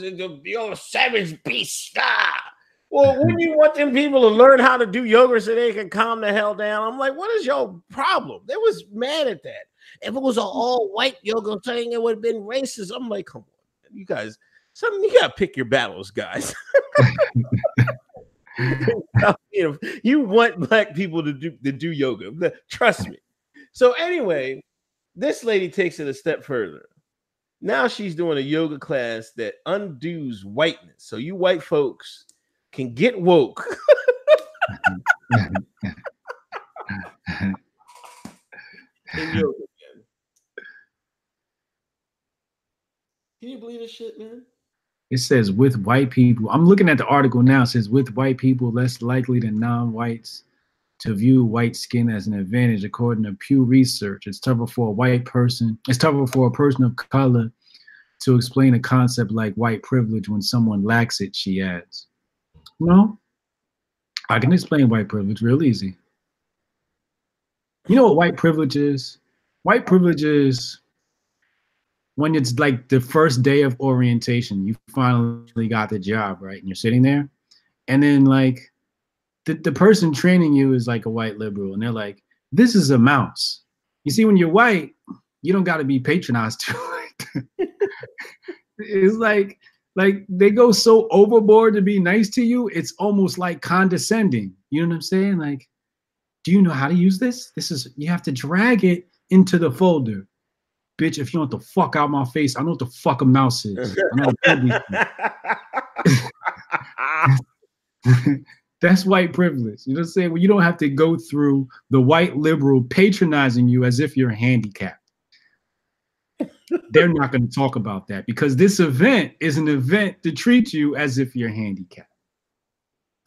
y'all savage beast. Ah. Well, when you want them people to learn how to do yoga so they can calm the hell down, I'm like, what is your problem? They was mad at that. If it was an all white yoga thing, it would have been racist. I'm like, come on, you guys, something you gotta pick your battles, guys. you, know, you want black people to do to do yoga. Trust me. So anyway, this lady takes it a step further. Now she's doing a yoga class that undoes whiteness. So you white folks can get woke. Can you believe this shit, man? It says with white people. I'm looking at the article now. It says with white people less likely than non-whites to view white skin as an advantage, according to Pew Research. It's tougher for a white person. It's tougher for a person of color to explain a concept like white privilege when someone lacks it. She adds. No, I can explain white privilege real easy. You know what white privilege is? White privilege is when it's like the first day of orientation, you finally got the job, right? And you're sitting there. And then like the, the person training you is like a white liberal, and they're like, this is a mouse. You see, when you're white, you don't gotta be patronized to it's like like they go so overboard to be nice to you, it's almost like condescending. You know what I'm saying? Like, do you know how to use this? This is you have to drag it into the folder bitch, if you want the fuck out my face, I know what the fuck a mouse is. That's white privilege. You know what I'm saying? Well, you don't have to go through the white liberal patronizing you as if you're handicapped. They're not going to talk about that because this event is an event to treat you as if you're handicapped.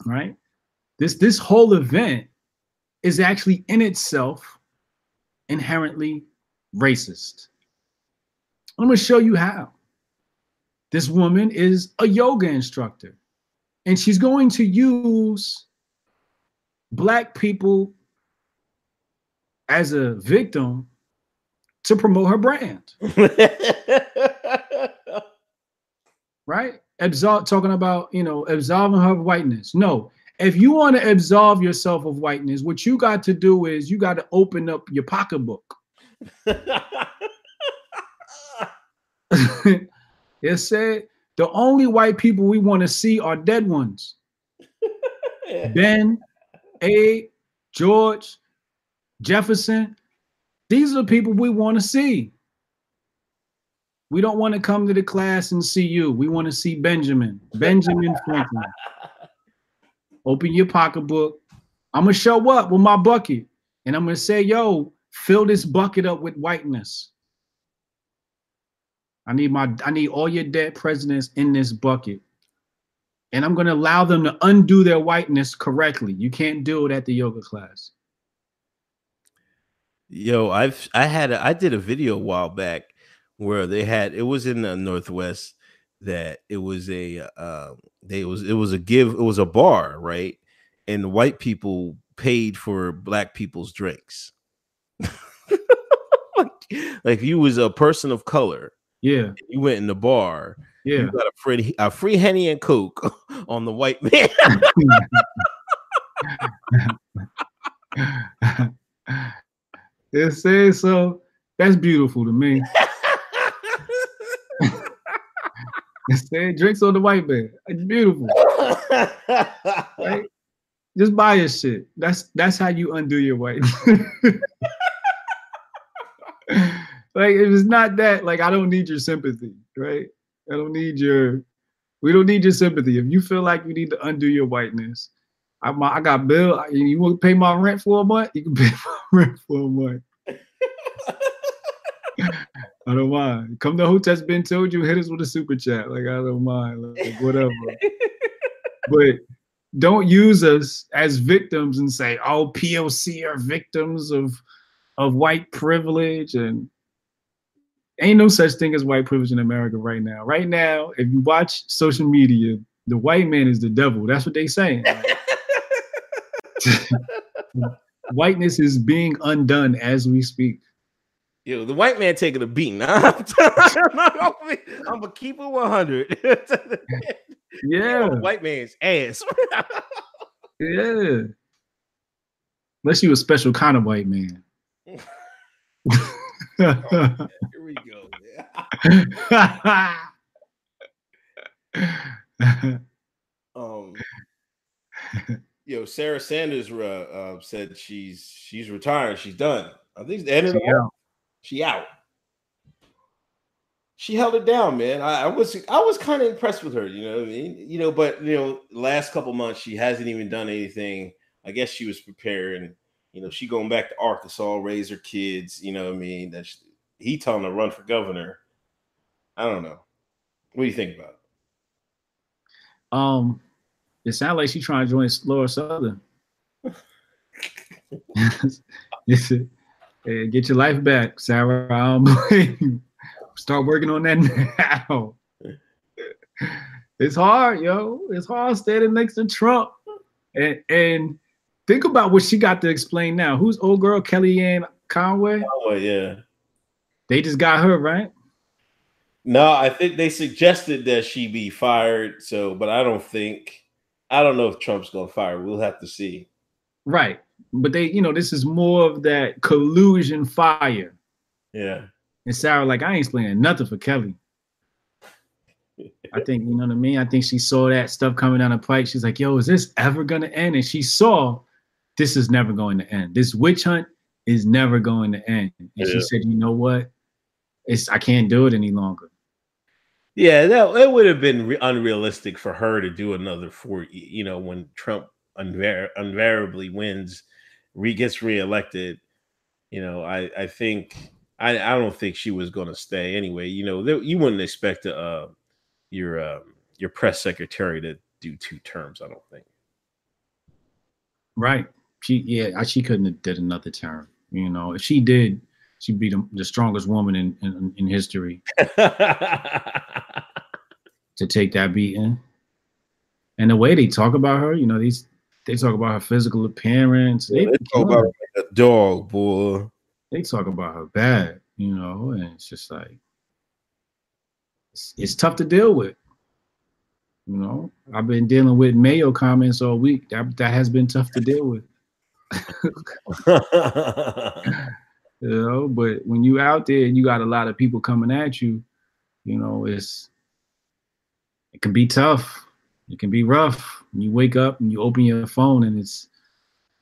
Right? This this whole event is actually in itself inherently racist. I'm going to show you how. This woman is a yoga instructor, and she's going to use black people as a victim to promote her brand. right? Absolve talking about, you know, absolving her of whiteness. No. If you want to absolve yourself of whiteness, what you got to do is you got to open up your pocketbook. it said the only white people we want to see are dead ones. ben, A, George, Jefferson. These are the people we want to see. We don't want to come to the class and see you. We want to see Benjamin, Benjamin Franklin. Open your pocketbook. I'm going to show up with my bucket and I'm going to say, yo, fill this bucket up with whiteness. I need my I need all your dead presidents in this bucket. And I'm going to allow them to undo their whiteness correctly. You can't do it at the yoga class. Yo, I've I had a, I did a video a while back where they had it was in the Northwest that it was a uh they was it was a give it was a bar right and the white people paid for black people's drinks like, like you was a person of color yeah. You went in the bar. Yeah. You got a free a free henny and coke on the white man. it says so. That's beautiful to me. it said drinks on the white man. It's beautiful. right? Just buy your shit. That's that's how you undo your white. Like if it's not that, like I don't need your sympathy, right? I don't need your we don't need your sympathy. If you feel like you need to undo your whiteness, I, my, I got bill. You want to pay my rent for a month? You can pay my rent for a month. I don't mind. Come to Hotep's been told you hit us with a super chat. Like I don't mind. Like whatever. but don't use us as victims and say, "Oh, POC are victims of of white privilege," and ain't no such thing as white privilege in America right now. Right now, if you watch social media, the white man is the devil. That's what they saying. Whiteness is being undone as we speak. Yo, the white man taking a beating. I'm, I'm gonna keep it 100. yeah, white man's ass. yeah. Unless you a special kind of white man. Oh, here we go. um, yo, Sarah Sanders uh, uh, said she's she's retiring. She's done. I think the end of the out. She out. She held it down, man. I, I was I was kind of impressed with her. You know what I mean? You know, but you know, last couple months she hasn't even done anything. I guess she was preparing. You know, she going back to Arkansas, raise her kids. You know what I mean? That he telling her to run for governor. I don't know. What do you think about it? Um, it sounds like she's trying to join Lauren Southern. get your life back, Sarah. Um, start working on that now. It's hard, yo. It's hard standing next to Trump. And and think about what she got to explain now. Who's old girl Kellyanne Conway? Conway, yeah. They just got her, right? No, I think they suggested that she be fired. So, but I don't think I don't know if Trump's gonna fire. We'll have to see. Right. But they, you know, this is more of that collusion fire. Yeah. And Sarah, like, I ain't explaining nothing for Kelly. I think, you know what I mean? I think she saw that stuff coming down the pike. She's like, yo, is this ever gonna end? And she saw this is never going to end. This witch hunt is never going to end. And yeah. she said, you know what? It's I can't do it any longer. Yeah, that it would have been re- unrealistic for her to do another four. You know, when Trump unvar- invariably wins, re gets reelected. You know, I I think I I don't think she was going to stay anyway. You know, there, you wouldn't expect a, uh, your uh, your press secretary to do two terms. I don't think. Right. She yeah. She couldn't have did another term. You know, if she did, she'd be the, the strongest woman in, in, in history to take that beating. And the way they talk about her, you know, these they talk about her physical appearance. They, they talk about a dog, boy. They talk about her bad, you know, and it's just like it's, it's tough to deal with. You know, I've been dealing with Mayo comments all week. That that has been tough to deal with. you know. But when you out there and you got a lot of people coming at you, you know, it's it can be tough. It can be rough. You wake up and you open your phone and it's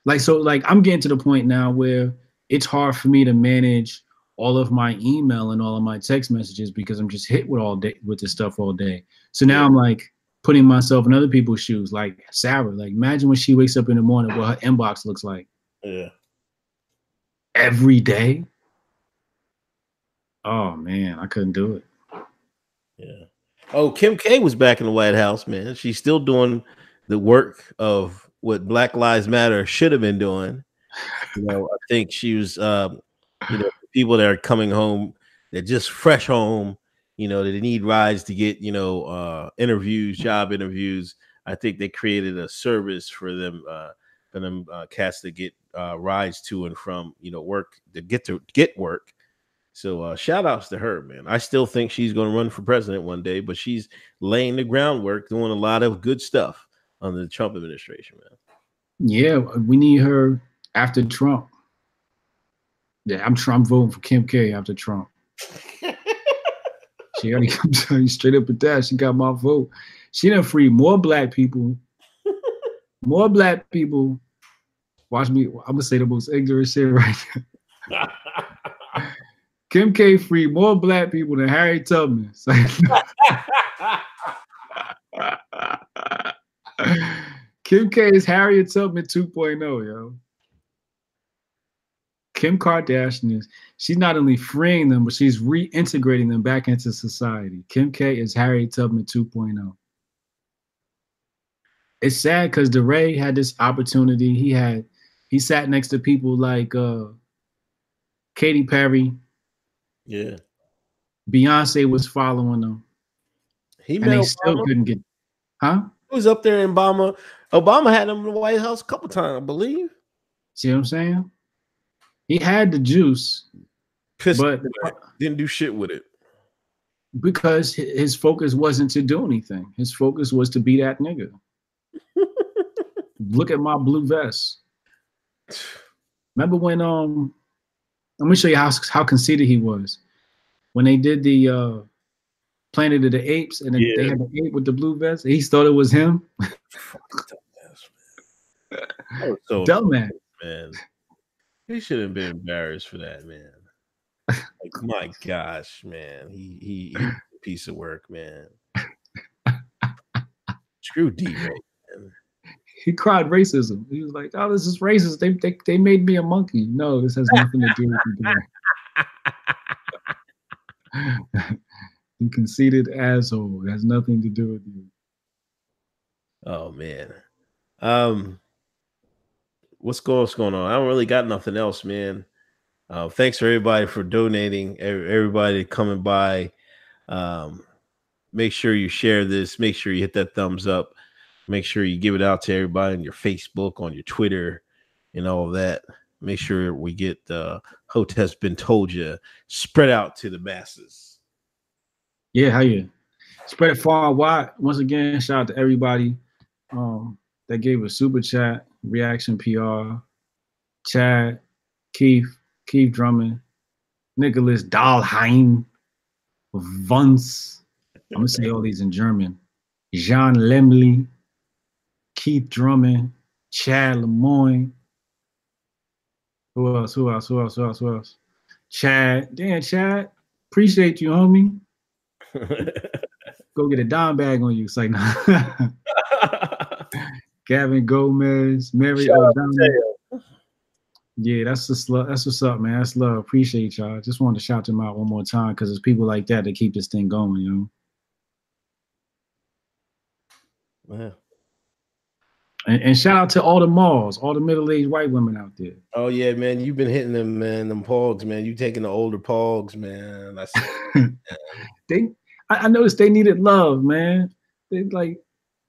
like so. Like I'm getting to the point now where it's hard for me to manage all of my email and all of my text messages because I'm just hit with all day with this stuff all day. So now I'm like putting myself in other people's shoes, like Sarah. Like imagine when she wakes up in the morning, what her inbox looks like. Yeah every day. Oh man, I couldn't do it. Yeah. Oh, Kim K was back in the White House, man. She's still doing the work of what Black Lives Matter should have been doing. You know, I think she was, um, you know, people that are coming home, they're just fresh home. You know, they need rides to get, you know, uh, interviews, job interviews. I think they created a service for them, uh, for them uh, cats to get uh, rides to and from you know work to get to get work. So uh, shout outs to her, man. I still think she's going to run for president one day, but she's laying the groundwork, doing a lot of good stuff under the Trump administration, man. Yeah, we need her after Trump. Yeah, I'm Trump voting for Kim K after Trump. she already comes straight up with that. She got my vote. She done free more black people, more black people Watch me. I'm gonna say the most ignorant shit right now. Kim K free more black people than Harry Tubman. Kim K is Harriet Tubman 2.0, yo. Kim Kardashian is she's not only freeing them, but she's reintegrating them back into society. Kim K is Harriet Tubman 2.0. it's sad because DeRay had this opportunity. He had he sat next to people like uh Katy Perry. Yeah. Beyonce was following them. He and they still couldn't get huh? He was up there in Obama. Obama had him in the White House a couple times, I believe. See what I'm saying? He had the juice, Pissed but didn't do shit with it because his focus wasn't to do anything. His focus was to be that nigga. Look at my blue vest. Remember when um let me show you how how conceited he was. When they did the uh Planet of the Apes and yeah. they had the ape with the blue vest, he thought it was him. so dumbass, man. He should have been embarrassed for that, man. Like, my gosh, man. He he, he piece of work, man. Screw D He cried racism. He was like, "Oh, this is racist. They they, they made me a monkey." No, this has nothing to do with you. you conceited asshole. It has nothing to do with you. Oh man. Um what's going, what's going on? I don't really got nothing else, man. Uh, thanks for everybody for donating, everybody coming by. Um, make sure you share this. Make sure you hit that thumbs up. Make sure you give it out to everybody on your Facebook, on your Twitter, and all that. Make sure we get the uh, been told you spread out to the masses. Yeah, how you spread it far and wide. Once again, shout out to everybody um, that gave a super chat, reaction PR, Chad, Keith, Keith Drummond, Nicholas Dahlheim, Vance. I'm gonna say all these in German. Jean Lemley, Keith Drummond, Chad Lemoyne. Who else? Who else? Who else? Who else? Who else? Chad. Damn, Chad. Appreciate you, homie. Go get a dime bag on you. It's like, nah. Gavin Gomez, Mary O'Donnell. Yeah, that's just love. That's what's up, man. That's love. Appreciate y'all. Just wanted to shout them out one more time because it's people like that that keep this thing going, you know. Wow. And, and, shout out to all the malls, all the middle-aged white women out there. Oh yeah, man, you've been hitting them, man. Them pogs, man. You taking the older pogs, man. I see. they, I, I noticed they needed love, man. They like,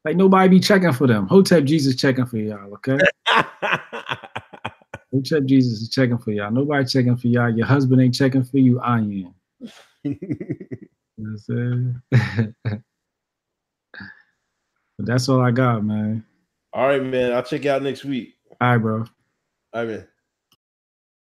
like nobody be checking for them. Hotep Jesus checking for y'all, okay? Hotep Jesus is checking for y'all. Nobody checking for y'all. Your husband ain't checking for you. I am. you know what I'm saying? but that's all I got, man. All right, man. I'll check you out next week. All right, bro. All right, man.